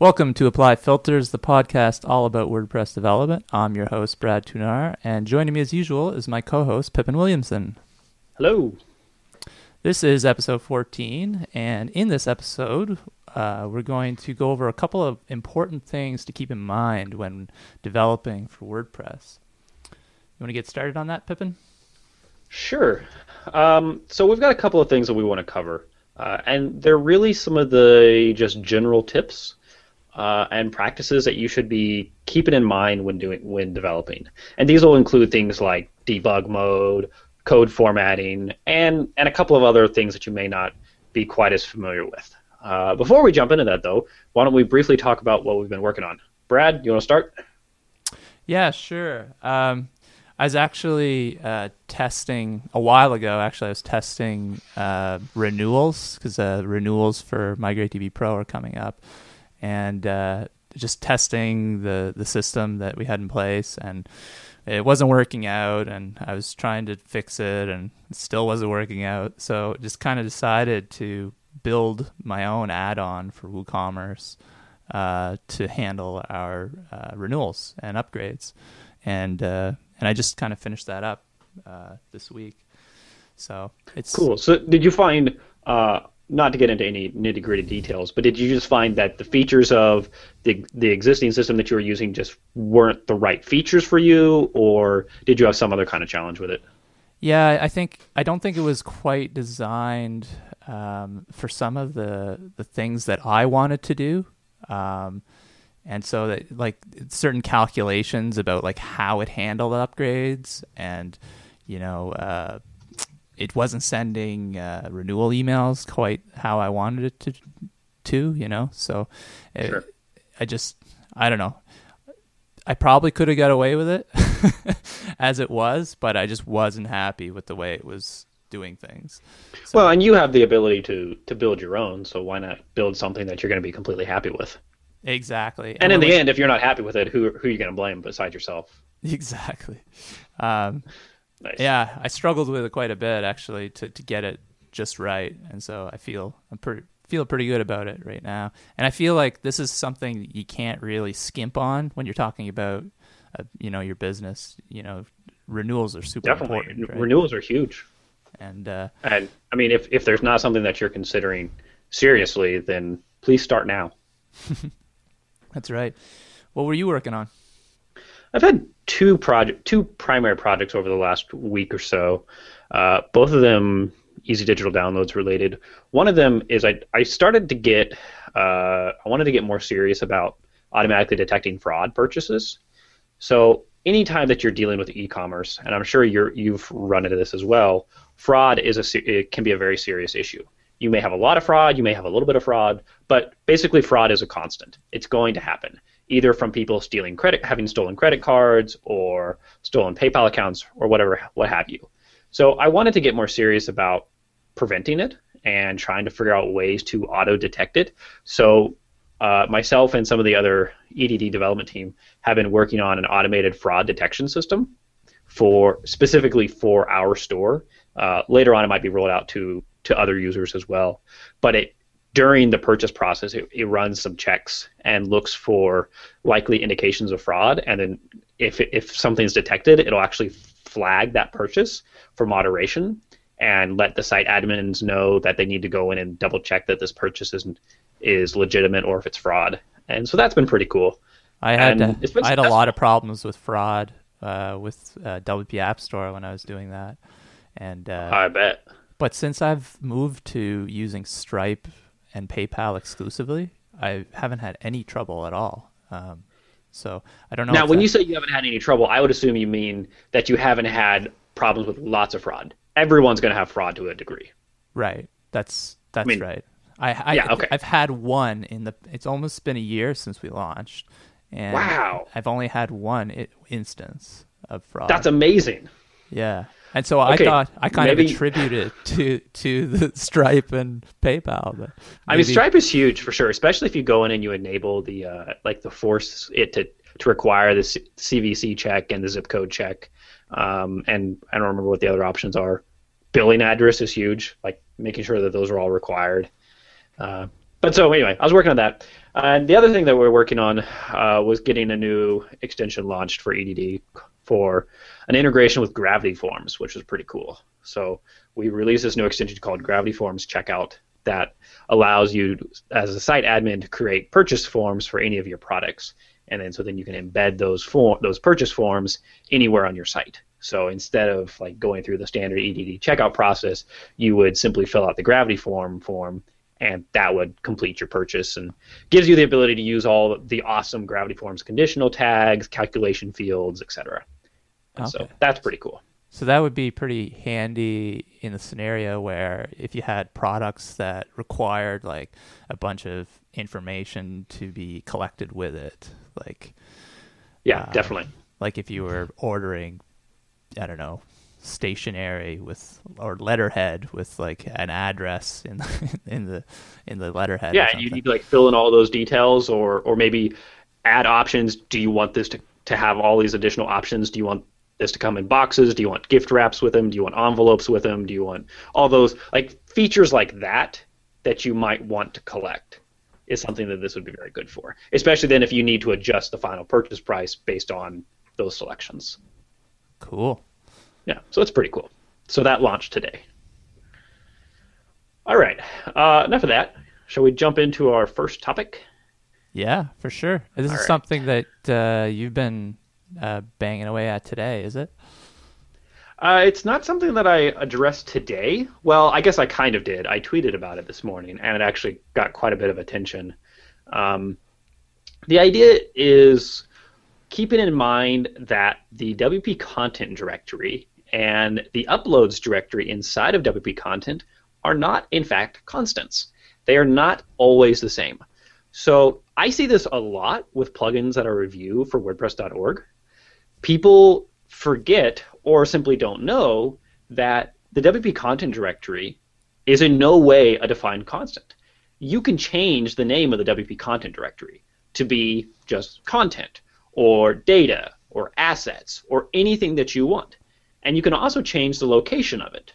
Welcome to Apply Filters, the podcast all about WordPress development. I'm your host, Brad Touesnard, and joining me as usual is my co host, Pippin Williamson. Hello. This is episode 14, and in this episode, uh, we're going to go over a couple of important things to keep in mind when developing for WordPress. You want to get started on that, Pippin? Sure. Um, so we've got a couple of things that we want to cover, uh, and they're really some of the just general tips uh, and practices that you should be keeping in mind when doing when developing. And these will include things like debug mode, code formatting, and and a couple of other things that you may not be quite as familiar with. Uh, before we jump into that, though, why don't we briefly talk about what we've been working on? Brad, you want to start? Yeah, sure. Um, I was actually uh, testing a while ago. Actually, I was testing uh, renewals because uh, renewals for MigrateDB Pro are coming up, and uh, just testing the the system that we had in place, and it wasn't working out. And I was trying to fix it, and it still wasn't working out. So just kind of decided to build my own add-on for WooCommerce uh, to handle our uh, renewals and upgrades, and uh, and I just kind of finished that up uh, this week. So it's cool. So did you find? Not to get into any nitty gritty details, but did you just find that the features of the the existing system that you were using just weren't the right features for you, or did you have some other kind of challenge with it? Yeah, I think I don't think it was quite designed um, for some of the the things that I wanted to do, um, and so that like certain calculations about like how it handled upgrades and you know. Uh, it wasn't sending uh, renewal emails quite how I wanted it to, to you know. So, it, Sure. I just, I don't know. I probably could have got away with it as it was, but I just wasn't happy with the way it was doing things. So, Well, and you have the ability to to build your own, so why not build something that you're going to be completely happy with? exactly. And in the end, if you're not happy with it, who who are you going to blame besides yourself? exactly. Um, Nice. yeah, I struggled with it quite a bit actually to, to get it just right, and so I feel I'm pretty feel pretty good about it right now. And I feel like this is something you can't really skimp on when you're talking about, uh, you know, your business. You know, renewals are super Definitely, important, right? renewals are huge. and uh, And I mean, if if there's not something that you're considering seriously, then please start now. that's right. What were you working on? I've had two project, two primary projects over the last week or so. Uh, both of them easy digital downloads related. One of them is I I started to get uh, I wanted to get more serious about automatically detecting fraud purchases. So anytime that you're dealing with e-commerce, and I'm sure you're you've run into this as well, fraud is a it can be a very serious issue. You may have a lot of fraud, you may have a little bit of fraud, but basically fraud is a constant. It's going to happen either from people stealing credit, having stolen credit cards, or stolen PayPal accounts, or whatever, what have you. So I wanted to get more serious about preventing it and trying to figure out ways to auto detect it. So uh, myself and some of the other EDD development team have been working on an automated fraud detection system for specifically for our store. Uh, later on, it might be rolled out to to other users as well. But it during the purchase process, it, it runs some checks and looks for likely indications of fraud, and then if if something's detected, it'll actually flag that purchase for moderation and let the site admins know that they need to go in and double check that this purchase is is legitimate or if it's fraud. And so that's been pretty cool. I had to, I had a lot of problems with fraud uh, with uh, WP App Store when I was doing that, and uh, I bet. But since I've moved to using Stripe and PayPal exclusively, I haven't had any trouble at all. Um, so I don't know. Now, when that- you say you haven't had any trouble, I would assume you mean that you haven't had problems with lots of fraud. Everyone's going to have fraud to a degree. right, that's that's mean- right. I, I Yeah, okay. I've had one in the. It's almost been a year since we launched, and Wow. I've only had one instance of fraud. That's amazing. yeah. And so I thought I kind maybe- of attributed it to to the Stripe and PayPal. But I mean, Stripe is huge for sure, especially if you go in and you enable the uh, like the force it to to require the CVC check and the zip code check. Um, and I don't remember what the other options are. Billing address is huge, like making sure that those are all required. Uh, but so anyway, I was working on that. And the other thing that we're working on uh, was getting a new extension launched for EDD for an integration with Gravity Forms, which was pretty cool. So we released this new extension called Gravity Forms Checkout that allows you, as a site admin, to create purchase forms for any of your products, and then so then you can embed those form those purchase forms anywhere on your site. So instead of like going through the standard EDD checkout process, you would simply fill out the Gravity Form form and that would complete your purchase and gives you the ability to use all the awesome Gravity Forms conditional tags, calculation fields, etc. Okay. So that's pretty cool. So that would be pretty handy in the scenario where if you had products that required like a bunch of information to be collected with it, like yeah, uh, definitely. Like if you were ordering, I don't know, stationery with or letterhead with like an address in the, in the in the letterhead. Yeah, you need to like fill in all those details or or maybe add options. Do you want this to to have all these additional options? Do you want this to come in boxes? Do you want gift wraps with them? Do you want envelopes with them? Do you want all those like features like that that you might want to collect? Is something that this would be very good for, especially then if you need to adjust the final purchase price based on those selections. Cool. Yeah, so it's pretty cool. So that launched today. All right, uh, enough of that. Shall we jump into our first topic? Yeah, for sure. This All is right. something that uh, you've been uh, banging away at today, is it? Uh, it's not something that I addressed today. Well, I guess I kind of did. I tweeted about it this morning, and it actually got quite a bit of attention. Um, the idea is keeping in mind that the WP content directory and the uploads directory inside of WP content are not, in fact, constants. They are not always the same. So I see this a lot with plugins that I review for WordPress.org people forget or simply don't know that the WP content directory is in no way a defined constant. You can change the name of the WP content directory to be just content or data or assets or anything that you want. And you can also change the location of it.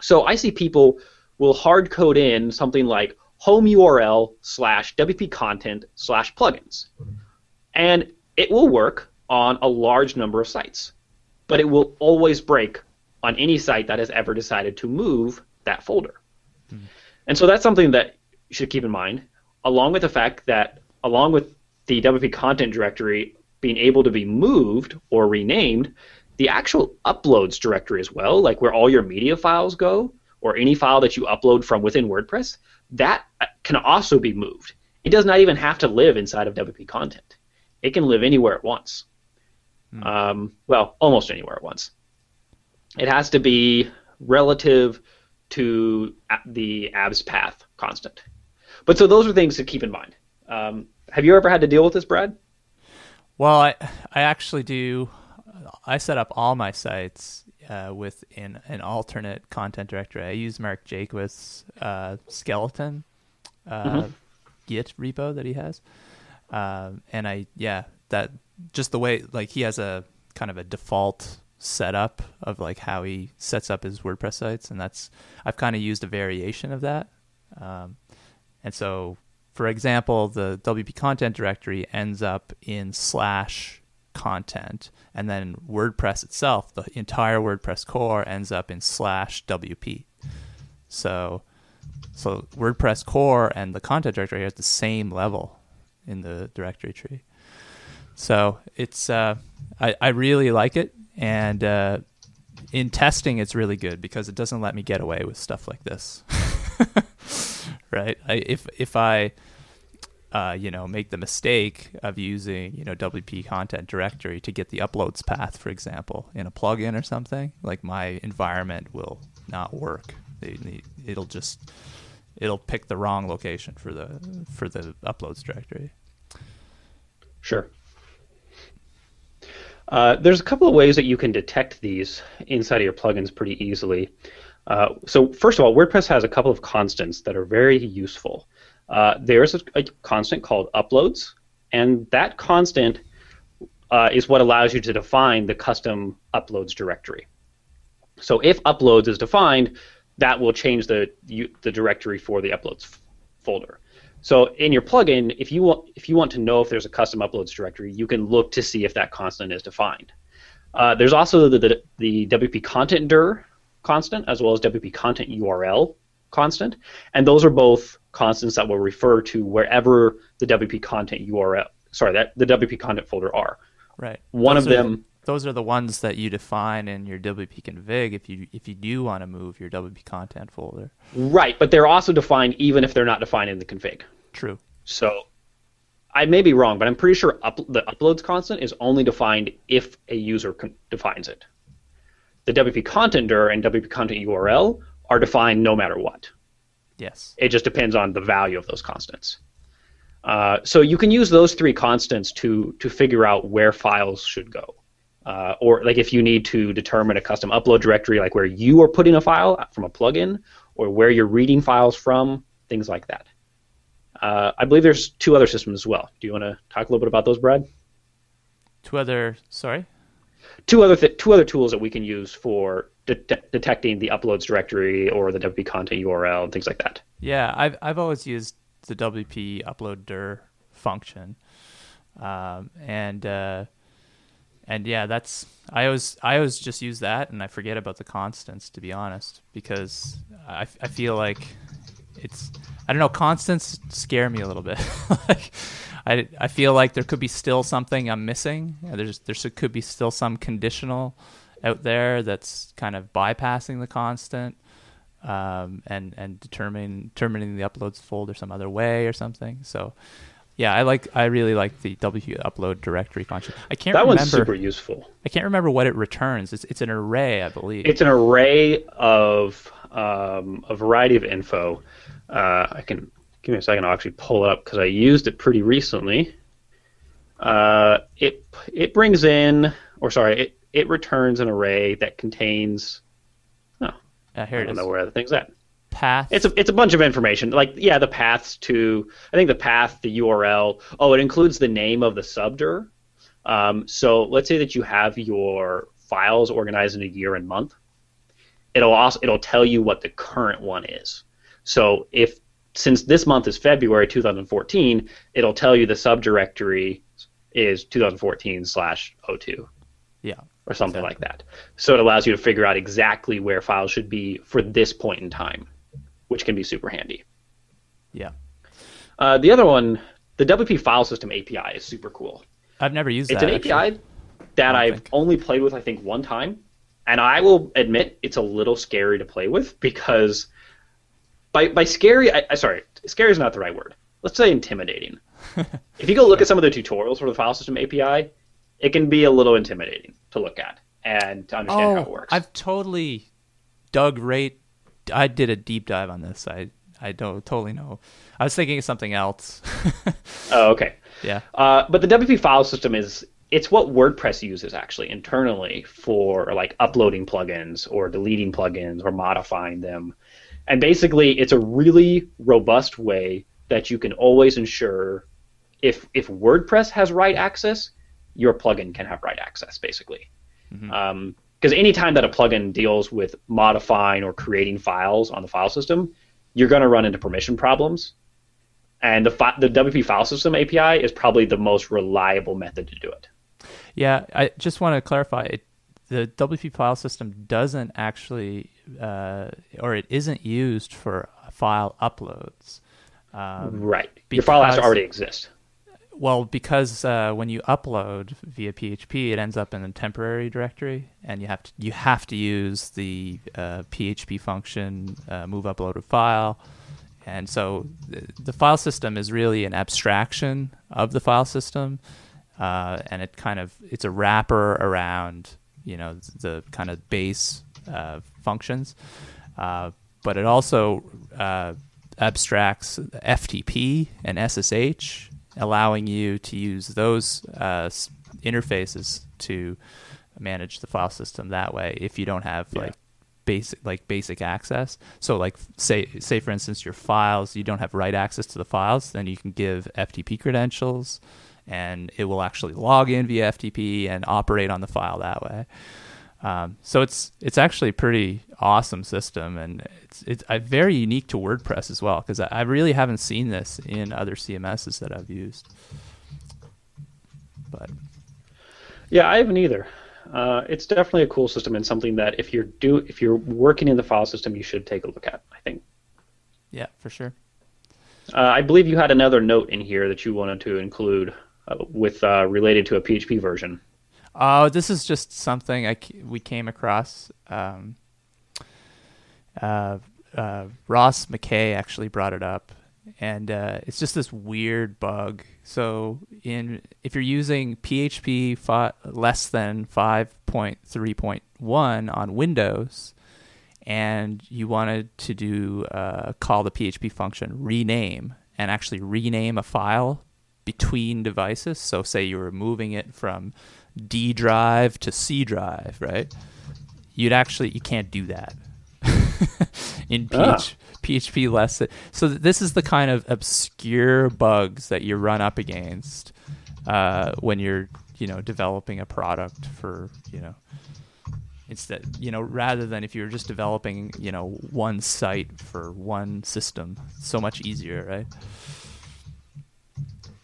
So I see people will hard code in something like home URL slash WP content slash plugins. And it will work on a large number of sites. But it will always break on any site that has ever decided to move that folder. Hmm. And so that's something that you should keep in mind, along with the fact that, along with the WP content directory being able to be moved or renamed, the actual uploads directory as well, like where all your media files go, or any file that you upload from within WordPress, that can also be moved. It does not even have to live inside of WP content. It can live anywhere it wants. Hmm. Um, well, almost anywhere at once. It has to be relative to the ABSPATH constant. But so those are things to keep in mind. Um, have you ever had to deal with this, Brad? Well, I I actually do. I set up all my sites uh, with an, an alternate content directory. I use Mark Jaquith's uh, skeleton uh, mm-hmm. Git repo that he has, um, and I yeah that just the way like he has a kind of a default setup of like how he sets up his WordPress sites, and that's I've kind of used a variation of that. Um, and so, for example, the WP content directory ends up in slash content, and then WordPress itself, the entire WordPress core, ends up in slash WP. So, so WordPress core and the content directory are at the same level in the directory tree. So it's uh, I, I really like it, and uh, in testing, it's really good because it doesn't let me get away with stuff like this. right? I, if if I uh, you know make the mistake of using you know WP content directory to get the uploads path, for example, in a plugin or something, like my environment will not work. It'll just it'll pick the wrong location for the for the uploads directory. Sure. Uh, there's a couple of ways that you can detect these inside of your plugins pretty easily. Uh, so first of all, WordPress has a couple of constants that are very useful. Uh, there's a, a, constant called uploads, and that constant uh, is what allows you to define the custom uploads directory. So if uploads is defined, that will change the you, the directory for the uploads folder. So in your plugin, if you want if you want to know if there's a custom uploads directory, you can look to see if that constant is defined. Uh, there's also the, the, the WP content dir constant as well as WP content URL constant, and those are both constants that will refer to wherever the WP content URL sorry that the WP content folder are. Right. One Those of are- them Those are the ones that you define in your WP config if you if you do want to move your WP content folder. right, but they're also defined even if they're not defined in the config. True. So I may be wrong, but I'm pretty sure up, the uploads constant is only defined if a user con- defines it. The WP content dir and WP content URL are defined no matter what. Yes. It just depends on the value of those constants. Uh, so you can use those three constants to to figure out where files should go, uh, or like if you need to determine a custom upload directory, like where you are putting a file from a plugin, or where you're reading files from, things like that. Uh, I believe there's two other systems as well. Do you want to talk a little bit about those, Brad? Two other sorry. Two other th- two other tools that we can use for de- detecting the uploads directory or the WP content URL and things like that. Yeah, I've I've always used the WP upload dir function, um, and uh, and yeah, that's I always I always just use that, and I forget about the constants to be honest, because I, I feel like it's I don't know constants scare me a little bit. like I I feel like there could be still something I'm missing. There's there could be still some conditional out there that's kind of bypassing the constant um, and and determining determining the uploads folder some other way or something. So yeah, I like I really like the WP upload directory function. I can't That remember one's super useful. I can't remember what it returns. It's it's an array, I believe. It's an array of um, a variety of info. Uh, I can give me a second. I'll actually pull it up because I used it pretty recently. Uh, it it brings in, or sorry, it it returns an array that contains. Oh, uh, here I don't know where the thing's at. Path. It's a it's a bunch of information. Like yeah, the paths to I think the path, the URL. Oh, it includes the name of the subdir. Um, so let's say that you have your files organized in a year and month. It'll also it'll tell you what the current one is. So if since this month is February 2014, it'll tell you the subdirectory is 2014 slash 02 yeah. Or something Exactly. like that. So it allows you to figure out exactly where files should be for this point in time, which can be super handy. Yeah. Uh, the other one, the WP file system API is super cool. I've never used It's that. an actually. API that I've think. only played with, I think, one time. And I will admit it's a little scary to play with because by, by scary, I, I sorry, scary is not the right word. Let's say intimidating. if you go look at some of the tutorials for the file system API, it can be a little intimidating to look at and to understand how it Oh, works. I've totally dug right. I did a deep dive on this. I I don't totally know. I was thinking of something else. Oh, okay. yeah. Uh, but the WP file system is it's what WordPress uses actually internally for like uploading plugins or deleting plugins or modifying them. And basically, it's a really robust way that you can always ensure if if WordPress has write access, your plugin can have write access basically. Because anytime that a plugin deals with modifying or creating files on the file system, you're going to run into permission problems and the fi- the WP file system API is probably the most reliable method to do it. Yeah, I just want to clarify. It, the WP file system doesn't actually, uh, or it isn't used for file uploads. Um, Right. Your file has to already exist. Well, because uh, when you upload via PHP, it ends up in a temporary directory, and you have to you have to use the uh, PHP function uh, move uploaded file, and so the, the file system is really an abstraction of the file system, uh, and it kind of it's a wrapper around you know the kind of base uh, functions, uh, but it also abstracts FTP and SSH, allowing you to use those uh, interfaces to manage the file system that way. If you don't have Yeah. like basic like basic access, so like say say for instance your files you don't have write access to the files, then you can give FTP credentials, and it will actually log in via FTP and operate on the file that way. Um, so it's it's actually pretty awesome system, and it's it's uh, very unique to WordPress as well because I, I really haven't seen this in other CMSs that I've used. But Yeah, I haven't either. Uh, it's definitely a cool system and something that if you're do if you're working in the file system, you should take a look at. I think. yeah, for sure. Uh, I believe you had another note in here that you wanted to include uh, with uh, related to a PHP version. Oh, this is just something I we came across. Um, uh, uh, Ross McKay actually brought it up, and uh, it's just this weird bug. So, in if you're using PHP fi- less than five point three point one on Windows, and you wanted to do uh, call the PHP function rename and actually rename a file between devices. So, say you were moving it from D drive to C drive, right? You'd actually you can't do that in PH, Ah. PHP less. So this is the kind of obscure bugs that you run up against uh, when you're you know developing a product for you know instead you know rather than if you're just developing you know one site for one system so much easier right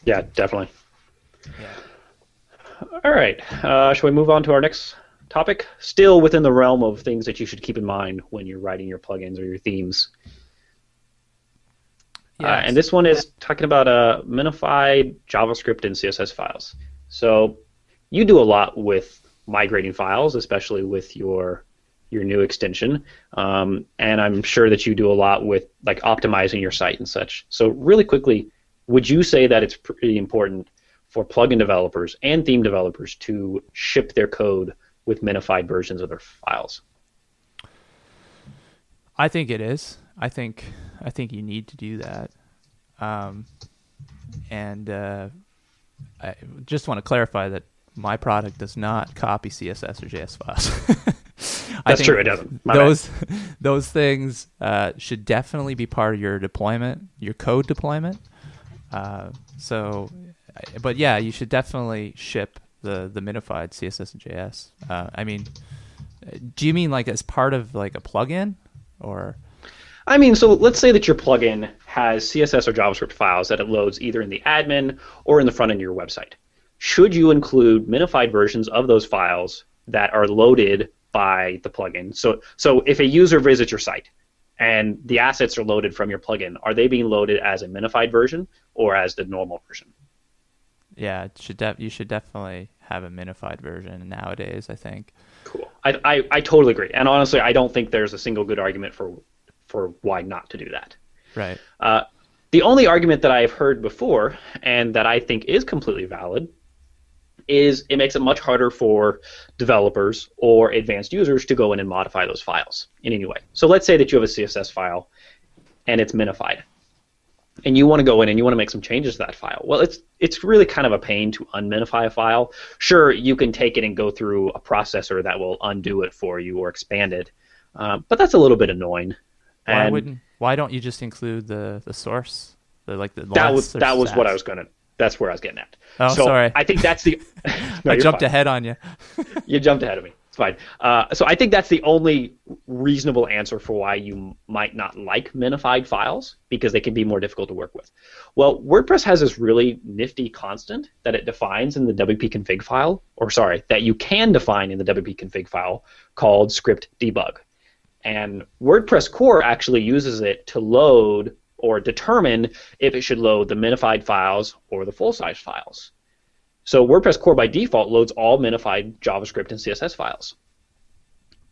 Yeah, definitely. yeah All right. Uh, shall we move on to our next topic? Still within the realm of things that you should keep in mind when you're writing your plugins or your themes. Uh, and this one is talking about uh, minified JavaScript and CSS files. So you do a lot with migrating files, especially with your your new extension, um, and I'm sure that you do a lot with like optimizing your site and such. So really quickly, would you say that it's pretty important for plugin developers and theme developers to ship their code with minified versions of their files? I think it is. I think I think you need to do that. Um, and uh, I just want to clarify that my product does not copy CSS or JS files. That's true, it doesn't. My bad. those those things uh, should definitely be part of your deployment, your code deployment. Uh, so, but yeah, you should definitely ship the the minified CSS and JS. Uh, I mean, do you mean like as part of like a plugin, or I mean, so let's say that your plugin has CSS or JavaScript files that it loads either in the admin or in the front end of your website. Should you include minified versions of those files that are loaded by the plugin? So, so if a user visits your site and the assets are loaded from your plugin, are they being loaded as a minified version or as the normal version? yeah, it should def- you should definitely have a minified version nowadays. I think. Cool. I, I, I totally agree. And honestly, I don't think there's a single good argument for for why not to do that. Right. Uh, the only argument that I've heard before, and that I think is completely valid, is it makes it much harder for developers or advanced users to go in and modify those files in any way. So let's say that you have a CSS file and it's minified, and you want to go in and you want to make some changes to that file. Well, it's it's really kind of a pain to unminify a file. Sure, you can take it and go through a processor that will undo it for you or expand it, uh, but that's a little bit annoying. Why And- wouldn't? Why don't you just include the the source? The like the that was that was what? I was gonna. That's where I was getting at. Oh, so sorry. I think that's the. No, I jumped fine. ahead on you. You jumped ahead of me. It's fine. Uh, so I think that's the only reasonable answer for why you might not like minified files because they can be more difficult to work with. Well, WordPress has this really nifty constant that it defines in the WP config file, or sorry, that you can define in the WP config file called script debug. And WordPress core actually uses it to load or determine if it should load the minified files or the full size files. So WordPress core by default loads all minified JavaScript and CSS files.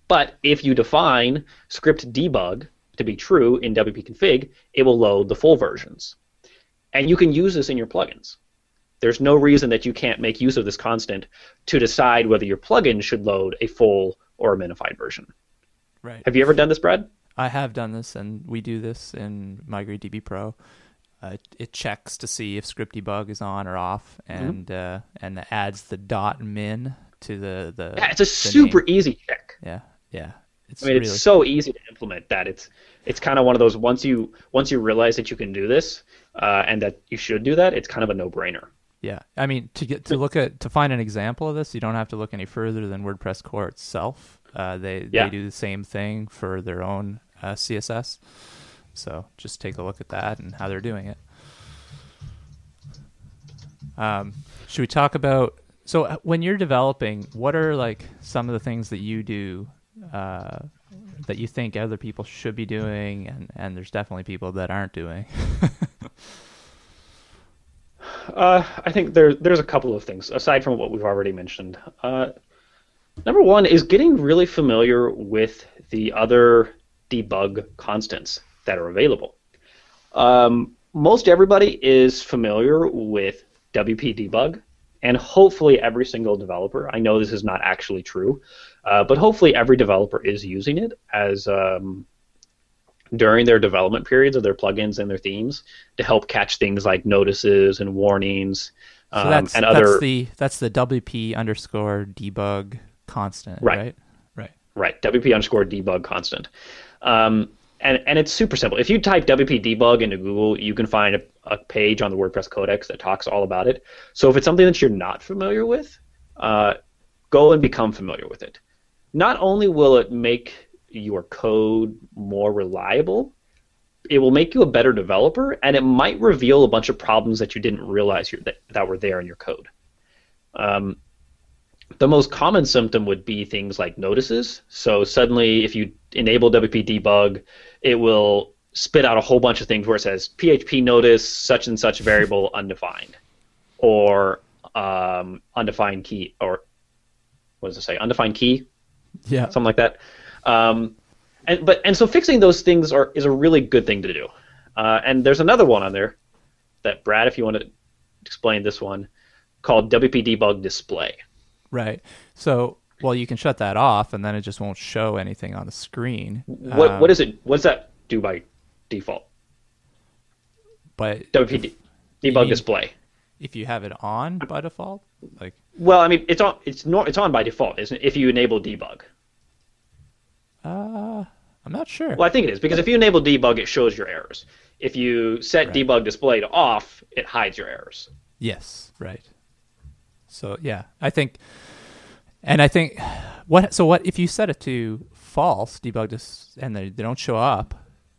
But if you define script debug to be true in WP config, it will load the full versions. And you can use this in your plugins. There's no reason that you can't make use of this constant to decide whether your plugin should load a full or a minified version. Right. Have you ever done this, Brad? I have done this, and we do this in MigrateDB Pro. Uh, it, checks to see if script debug is on or off, Mm-hmm. and uh, and adds the dot min to the the. Yeah, it's a super name. easy check. Yeah, yeah. It's I mean, really it's so easy to implement that it's it's kind of one of those once you once you realize that you can do this uh, and that you should do that, it's kind of a no-brainer. yeah. I mean, to get to look at to find an example of this, you don't have to look any further than WordPress core itself. Uh, they Yeah. they do the same thing for their own uh, CSS. So just take a look at that and how they're doing it. Um, should we talk about so uh, when you're developing, what are like some of the things that you do uh, that you think other people should be doing, and and there's definitely people that aren't doing. Uh, I think there there's a couple of things aside from what we've already mentioned. Uh, number one is getting really familiar with the other debug constants that are available. Um, most everybody is familiar with WP debug, and hopefully every single developer. I know this is not actually true, uh, but hopefully every developer is using it as um, during their development periods of their plugins and their themes to help catch things like notices and warnings So um, that's and that's the that's the WP underscore debug constant, Right. right? Right. right WP underscore debug constant. Um, and, and it's super simple. If you type WP debug into Google, you can find a, a page on the WordPress Codex that talks all about it. So if it's something that you're not familiar with, uh, go and become familiar with it. Not only will it make your code more reliable, it will make you a better developer, and it might reveal a bunch of problems that you didn't realize that, that were there in your code. Um, the most common symptom would be things like notices. So suddenly, if you enable WP debug, it will spit out a whole bunch of things where it says PHP notice such and such variable undefined, or um, undefined key, or what does it say? Undefined key, Yeah. something like that. Um, and but and so fixing those things are is a really good thing to do. Uh, and there's another one on there that Brad, if you want to explain this one, called WP debug display. Right. So, well, you can shut that off, and then it just won't show anything on the screen. What Um, what is it? What does that do by default? But WP de- debug mean- display. if you have it on by default, like Well, I mean, it's on it's not it's on by default, isn't it? If you enable debug. uh, I'm not sure. Well, I think it is because if you enable debug, it shows your errors. If you set Right. debug display to off, it hides your errors. Yes, right. So yeah, I think, and I think what so what if you set it to false debug this and they, they don't show up,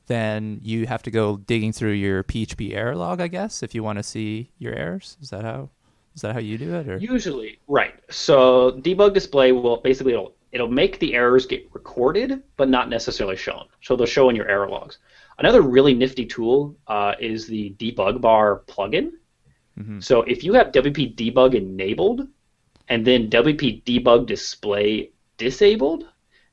then you have to go digging through your PHP error log, I guess, if you want to see your errors. Is that how is that how you do it, or Usually, right. So debug display will basically it'll it'll make the errors get recorded, but not necessarily shown. So they'll show in your error logs. Another really nifty tool uh, is the debug bar plugin. Mhm. So if you have WP debug enabled and then WP debug display disabled,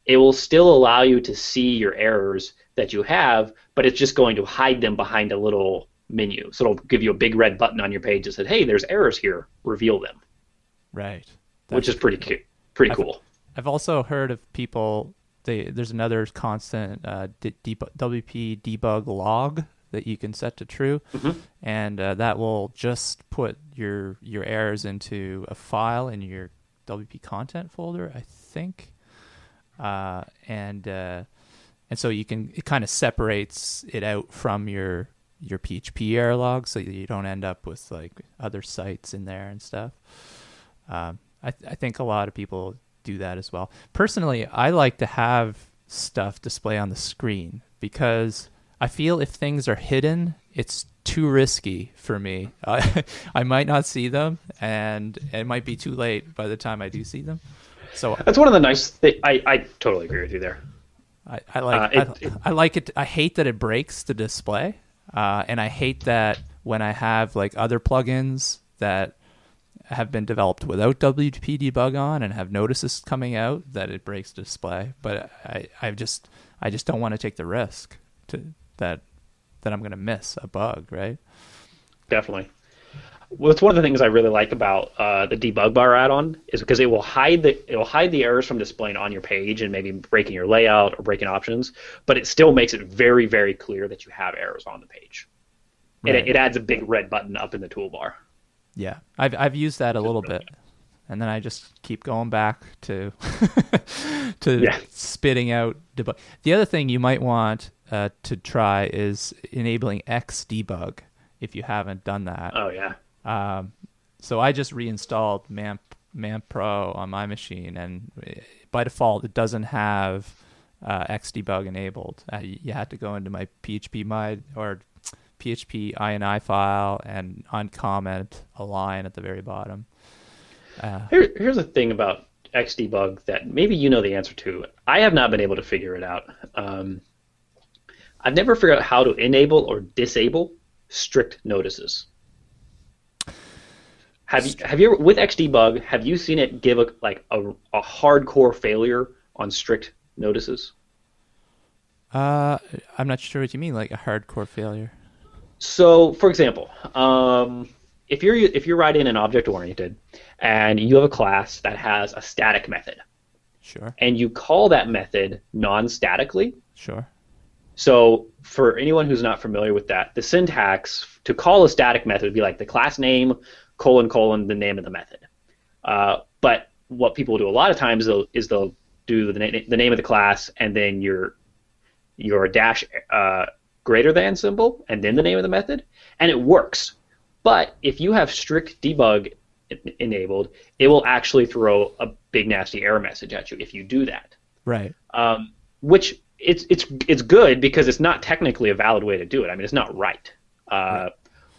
it will still allow you to see your errors that you have, but it's just going to hide them behind a little menu. So it'll give you a big red button on your page that says, "Hey, there's errors here. Reveal them." right? which is pretty cute, pretty I've- cool. I've also heard of people. They, there's another constant uh, d- deb- WP debug log that you can set to true, Mhm. and uh, that will just put your your errors into a file in your WP content folder, I think, uh, and uh, and so you can it kind of separates it out from your your PHP error log, so you don't end up with like other sites in there and stuff. Um, I, th- I think a lot of people do that as well. Personally, I like to have stuff display on the screen because I feel if things are hidden, it's too risky for me. I, I might not see them, and it might be too late by the time I do see them. So That's one of the nice. Th- I I totally agree with you there. I, I like Uh, it- I, it- I like it. I hate that it breaks the display, uh, and I hate that when I have like other plugins that have been developed without WP debug on and have notices coming out that it breaks the display. But I, I just I just don't want to take the risk to that that I'm going to miss a bug, right? Definitely. Well, it's one of the things I really like about uh, the debug bar add-on is because it will hide the it will hide the errors from displaying on your page and maybe breaking your layout or breaking options, but it still makes it very very clear that you have errors on the page. And Right. it, it adds a big red button up in the toolbar. Yeah, I've I've used that a little bit, and then I just keep going back to to Yeah. spitting out debug. The other thing you might want uh, to try is enabling Xdebug if you haven't done that. Oh yeah. Um, so I just reinstalled MAMP MAMP Pro on my machine, and by default, it doesn't have uh, Xdebug enabled. Uh, you had to go into my PHP my or PHP ini file and uncomment a line at the very bottom. Uh, Here, here's the thing about Xdebug that maybe you know the answer to. I have not been able to figure it out. Um, I've never figured out how to enable or disable strict notices. Have you have you ever with Xdebug have you seen it give a like a, a hardcore failure on strict notices? Uh, I'm not sure what you mean, like a hardcore failure. So, for example, um, if you're if you're writing an object oriented and you have a class that has a static method, sure, and you call that method non-statically, sure. So, for anyone who's not familiar with that, the syntax to call a static method would be like the class name colon colon the name of the method. Uh, but what people do a lot of times they'll, is they'll do the, na- the name of the class and then your your dash uh, greater than symbol and then the name of the method, and it works. But if you have strict debug enabled, it will actually throw a big nasty error message at you if you do that. Right. Um, which it's it's it's good because it's not technically a valid way to do it. I mean, it's not right. Uh.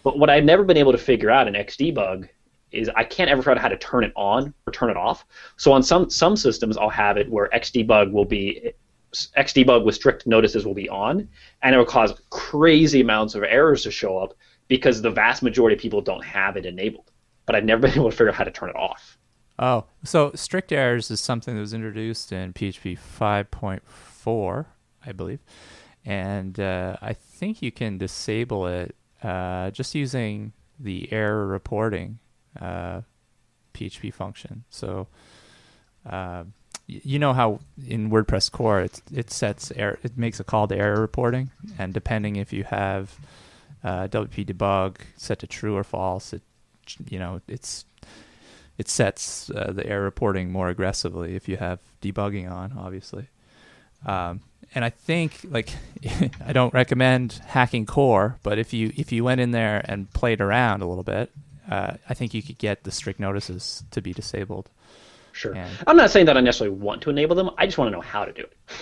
But what I've never been able to figure out in Xdebug is I can't ever figure out how to turn it on or turn it off. So on some some systems, I'll have it where Xdebug will be Xdebug with strict notices will be on, and it will cause crazy amounts of errors to show up because the vast majority of people don't have it enabled. But I've never been able to figure out how to turn it off. Oh, so strict errors is something that was introduced in PHP 5.4, I believe, and uh, I think you can disable it uh, just using the error reporting uh, PHP function. So uh, you know how in WordPress core it it sets error, it makes a call to error reporting, and depending if you have uh, WP debug set to true or false, it you know it's it sets uh, the error reporting more aggressively if you have debugging on, obviously. Um, and I think like I don't recommend hacking core, but if you if you went in there and played around a little bit, uh, I think you could get the strict notices to be disabled. Sure. And, I'm not saying that I necessarily want to enable them. I just want to know how to do it.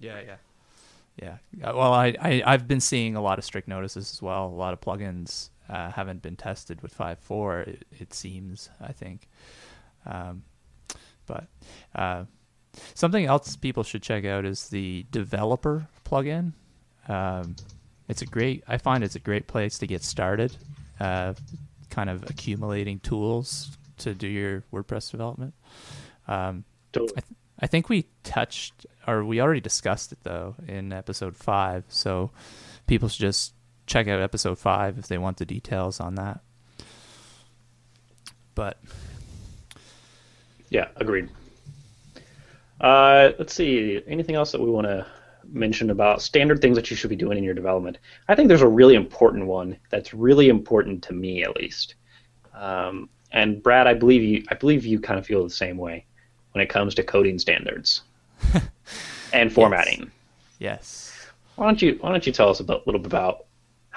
Yeah, yeah, yeah. Well, I, I I've been seeing a lot of strict notices as well. A lot of plugins uh, haven't been tested with 5.4. It, it seems. I think. Um, but uh, Something else people should check out is the developer plugin. Um, it's a great. I find it's a great place to get started. Uh, kind of accumulating tools to do your WordPress development. Um, totally. I, th- I think we touched, or we already discussed it though in episode five. So people should just check out episode five if they want the details on that. But yeah, agreed. Uh, let's see. Anything else that we want to mention about standard things that you should be doing in your development? I think there's a really important one that's really important to me, at least. Um, and Brad, I believe you. I believe you kind of feel the same way when it comes to coding standards and formatting. Yes. yes. Why don't you Why don't you tell us a little bit about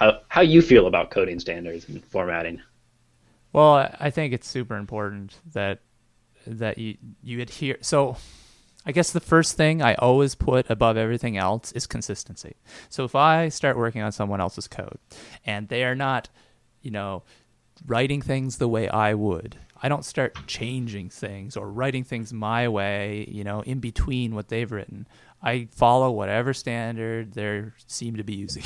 how how you feel about coding standards and formatting? Well, I think it's super important that that you you adhere. So I guess the first thing I always put above everything else is consistency. So if I start working on someone else's code and they are not, you know, writing things the way I would, I don't start changing things or writing things my way, you know, in between what they've written. I follow whatever standard they seem to be using.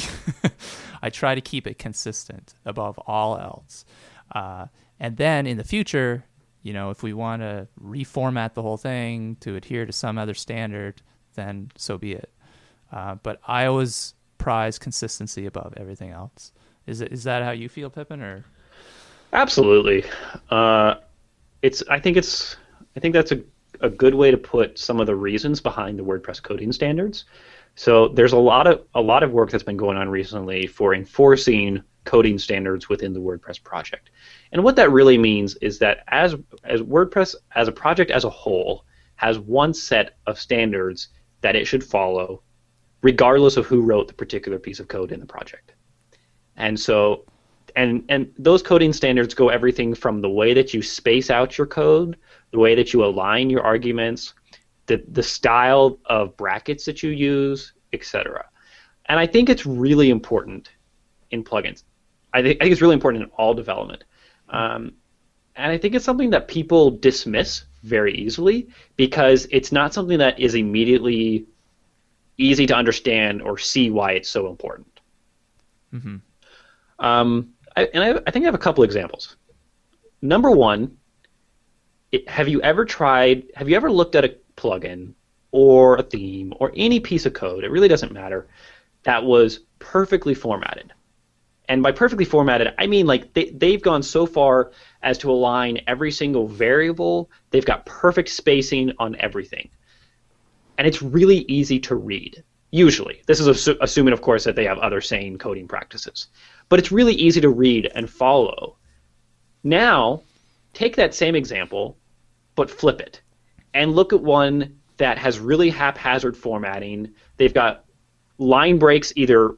I try to keep it consistent above all else. Uh, and then in the future, you know, if we want to reformat the whole thing to adhere to some other standard, then so be it. Uh, but I always prize consistency above everything else. Is it is that how you feel, Pippin, or? Absolutely. Uh, it's. I think it's. I think that's a a good way to put some of the reasons behind the WordPress coding standards. So there's a lot of a lot of work that's been going on recently for enforcing coding standards within the WordPress project. And what that really means is that as as WordPress as a project as a whole has one set of standards that it should follow regardless of who wrote the particular piece of code in the project. And so and and those coding standards go everything from the way that you space out your code, the way that you align your arguments, the the style of brackets that you use, etc. And I think it's really important in plugins. I think, I think it's really important in all development. Um, and I think it's something that people dismiss very easily because it's not something that is immediately easy to understand or see why it's so important. Mm-hmm. Um, I, and I, I, think I have a couple examples. Number one, have you ever tried? Have you ever looked at a plugin or a theme or any piece of code? It really doesn't matter. That was perfectly formatted. And by perfectly formatted, I mean like they, they've gone so far as to align every single variable. They've got perfect spacing on everything. And it's really easy to read, usually. This is assu- assuming, of course, that they have other sane coding practices. But it's really easy to read and follow. Now, take that same example, but flip it. And look at one that has really haphazard formatting. They've got line breaks either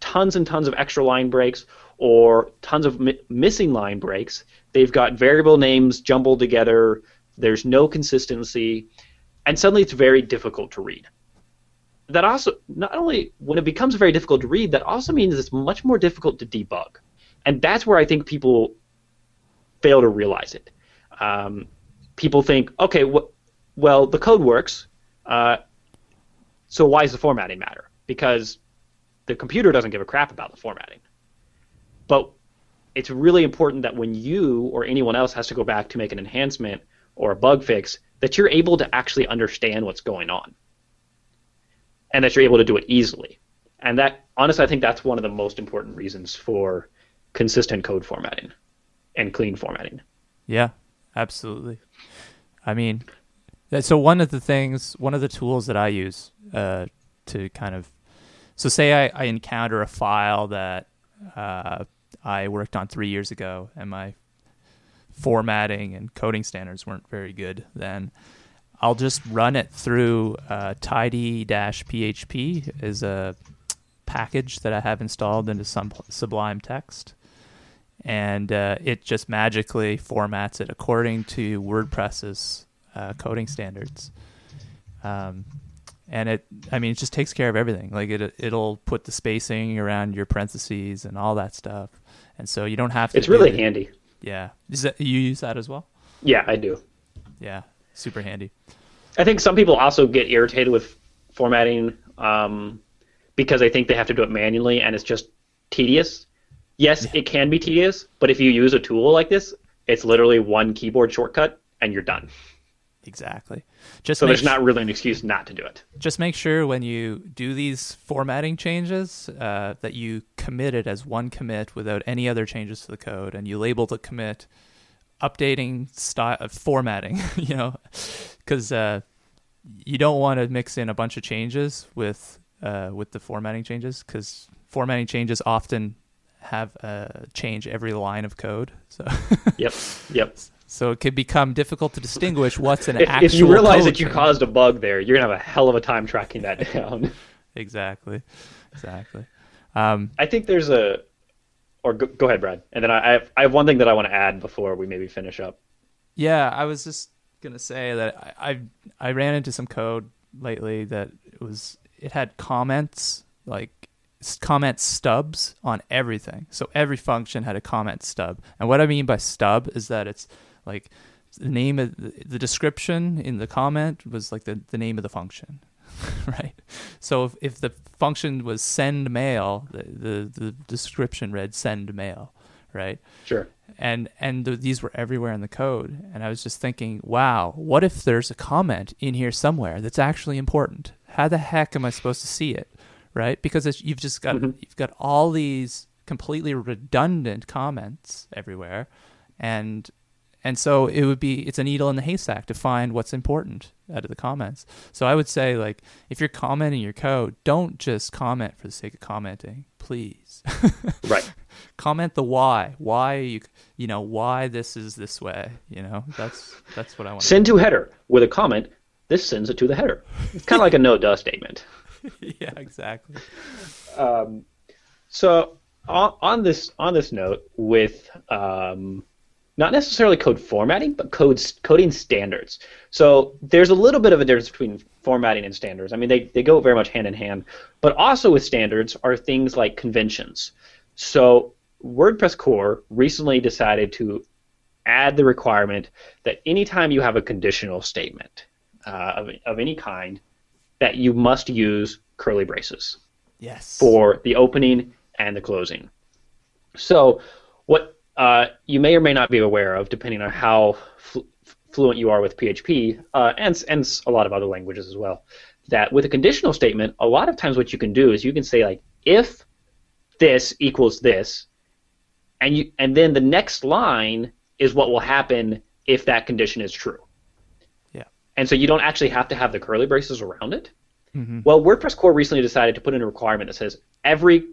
tons and tons of extra line breaks or tons of mi- missing line breaks. They've got variable names jumbled together. There's no consistency, and suddenly it's very difficult to read. That also, not only when it becomes very difficult to read, that also means it's much more difficult to debug, and that's where I think people fail to realize it. Um, people think, okay, wh- well, the code works, uh, so why does the formatting matter? Because the computer doesn't give a crap about the formatting. But it's really important that when you or anyone else has to go back to make an enhancement or a bug fix, that you're able to actually understand what's going on. And that you're able to do it easily. And that honestly I think that's one of the most important reasons for consistent code formatting and clean formatting. Yeah, absolutely. I mean, so one of the things, one of the tools that I use uh, to kind of so say I, I encounter a file that uh, I worked on three years ago, and my formatting and coding standards weren't very good. Then I'll just run it through uh, tidy-php is a package that I have installed into some Sublime Text, and uh, it just magically formats it according to WordPress's uh, coding standards. Um, and it i mean it just takes care of everything. Like it it'll put the spacing around your parentheses and all that stuff. And so you don't have to it's really it. handy. Yeah. Is that you use that as well? Yeah i do. Yeah. Super handy. I think some people also get irritated with formatting um, because they think they have to do it manually and it's just tedious yes it can be tedious but if you use a tool like this it's literally one keyboard shortcut and you're done exactly just so there's not really an excuse not to do it. Just make sure when you do these formatting changes uh, that you commit it as one commit without any other changes to the code, and you label the commit updating style uh, formatting. you know, because uh, you don't want to mix in a bunch of changes with uh, with the formatting changes because formatting changes often have a change every line of code. So yep, yep. So it could become difficult to distinguish what's an if, actual. If you realize that you change. caused a bug there, you're gonna have a hell of a time tracking that down. exactly, exactly. Um, I think there's a, or go, go ahead, Brad, and then I, I have, I have one thing that I want to add before we maybe finish up. Yeah, I was just gonna say that I, I I ran into some code lately that was it had comments like comment stubs on everything. So every function had a comment stub. And what I mean by stub is that it's like the name of the, the description in the comment was like the, the name of the function right? So if, if the function was send mail the, the, the description read send mail right? Sure. And and th- these were everywhere in the code. And i was just thinking wow what if there's a comment in here somewhere that's actually important? How the heck am i supposed to see it right because you've just got mm-hmm. you've got all these completely redundant comments everywhere and and so it would be it's a needle in the haystack to find what's important out of the comments. So I would say like if you're commenting your code, don't just comment for the sake of commenting, please. right. Comment the why. Why you you know why this is this way. You know that's that's what I want. Send to header with a comment. This sends it to the header. It's kind of like a no duh statement. yeah, exactly. Um, so on, on this on this note, with um, not necessarily code formatting, but code coding standards. So there's a little bit of a difference between formatting and standards. I mean, they, they go very much hand in hand. But also with standards are things like conventions. So WordPress core recently decided to add the requirement that anytime you have a conditional statement uh, of, of any kind, that you must use curly braces. Yes. For the opening and the closing. So what uh, you may or may not be aware of, depending on how fl- fluent you are with PHP uh, and and a lot of other languages as well. That with a conditional statement, a lot of times what you can do is you can say like if this equals this, and you and then the next line is what will happen if that condition is true. And so you don't actually have to have the curly braces around it. Mm-hmm. Well, WordPress core recently decided to put in a requirement that says every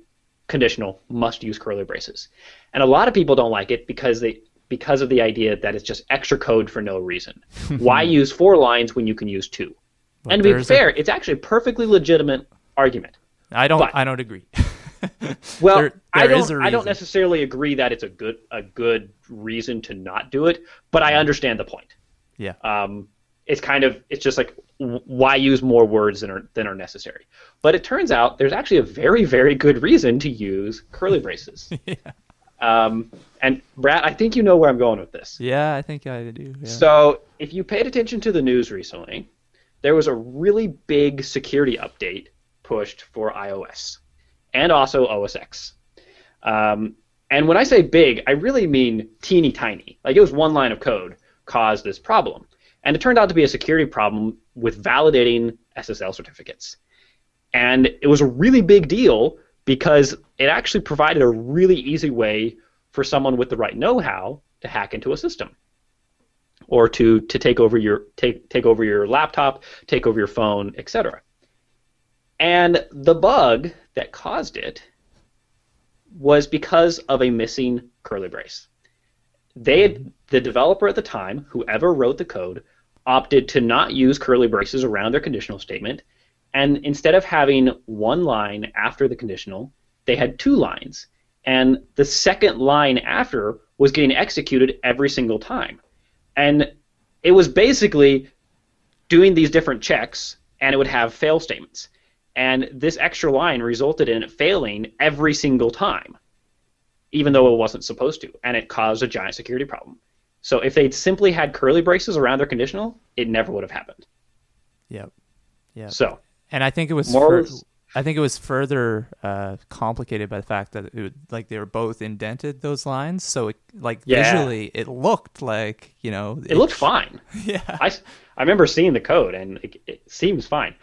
conditional must use curly braces. And a lot of people don't like it because they because of the idea that it's just extra code for no reason. Why use four lines when you can use two? But and to be fair, a... it's actually a perfectly legitimate argument. I don't but, I don't agree. well, there, there I don't I don't necessarily agree that it's a good a good reason to not do it, but I understand the point. Yeah. Um, it's kind of it's just like why use more words than are than are necessary. But it turns out there's actually a very very good reason to use curly braces. yeah. Um, and Brad, I think you know where I'm going with this. Yeah, I think I do. Yeah. So if you paid attention to the news recently, there was a really big security update pushed for iOS and also OS X. Um, and when I say big, I really mean teeny tiny. Like it was one line of code caused this problem. And it turned out to be a security problem with validating SSL certificates. And it was a really big deal because it actually provided a really easy way for someone with the right know-how to hack into a system or to, to take over your take, take over your laptop, take over your phone, etc. And the bug that caused it was because of a missing curly brace. They had, the developer at the time, whoever wrote the code, opted to not use curly braces around their conditional statement, and instead of having one line after the conditional, they had two lines. And the second line after was getting executed every single time. And it was basically doing these different checks, and it would have fail statements. And this extra line resulted in it failing every single time, even though it wasn't supposed to, and it caused a giant security problem. So if they'd simply had curly braces around their conditional, it never would have happened. Yep. Yeah. So. And I think it was. Fur- I think it was further uh, complicated by the fact that it, like they were both indented those lines, so it, like yeah. visually it looked like you know it, it looked fine. Yeah, I, I remember seeing the code and it, it seems fine,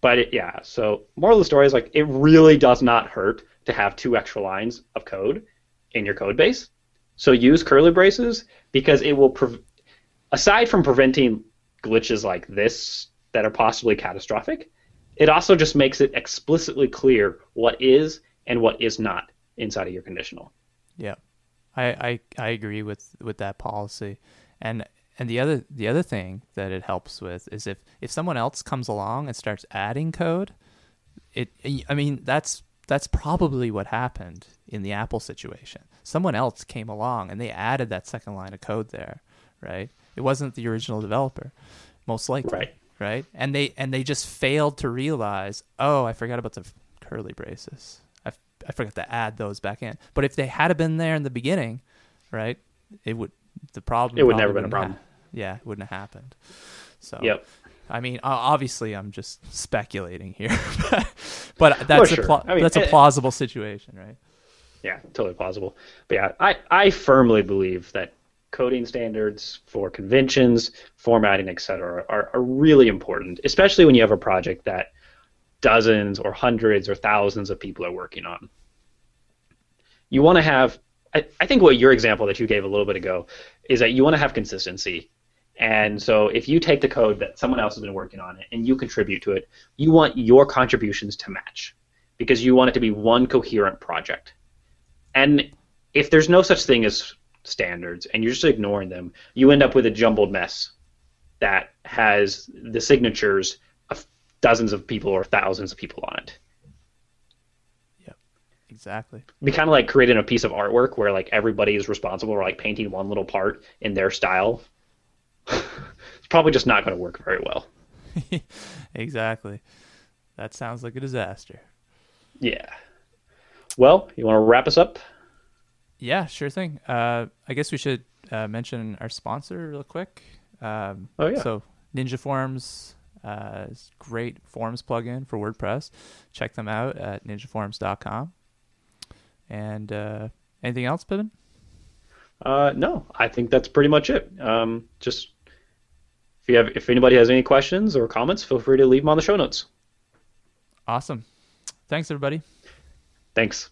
but it, yeah. So moral of the story is like it really does not hurt to have two extra lines of code in your code base. So use curly braces because it will, pre- aside from preventing glitches like this that are possibly catastrophic, it also just makes it explicitly clear what is and what is not inside of your conditional. Yeah, I I, I agree with with that policy, and and the other the other thing that it helps with is if if someone else comes along and starts adding code, it I mean that's that's probably what happened in the Apple situation. Someone else came along and they added that second line of code there, right? It wasn't the original developer, most likely, right? Right? And they and they just failed to realize, oh, I forgot about the curly braces. I, I forgot to add those back in. But if they had been there in the beginning, right, it would the problem. It would never been a problem. Ha- yeah, it wouldn't have happened. So. Yep. I mean, obviously, I'm just speculating here, but that's oh, sure. a pl- I mean, that's a eh, eh, plausible situation, right? Yeah, totally plausible. But yeah, I, I firmly believe that coding standards for conventions, formatting, etc., are, are really important, especially when you have a project that dozens or hundreds or thousands of people are working on. You want to have, I, I think what your example that you gave a little bit ago is that you want to have consistency. And so if you take the code that someone else has been working on it and you contribute to it, you want your contributions to match because you want it to be one coherent project. And if there's no such thing as standards and you're just ignoring them, you end up with a jumbled mess that has the signatures of dozens of people or thousands of people on it. Yep. Exactly. be kind of like creating a piece of artwork where like everybody is responsible for like painting one little part in their style. It's probably just not going to work very well. exactly. That sounds like a disaster. Yeah. Well, you want to wrap us up? Yeah, sure thing. Uh, I guess we should uh, mention our sponsor real quick. Um, Oh, yeah. So Ninja Forms uh, is a great forms plugin for WordPress. Check them out at ninjaforms.com. And uh, anything else, Pippin? Uh, no, I think that's pretty much it. Um, just you have, if anybody has any questions or comments, feel free to leave them on the show notes. Awesome. Thanks, everybody. Thanks.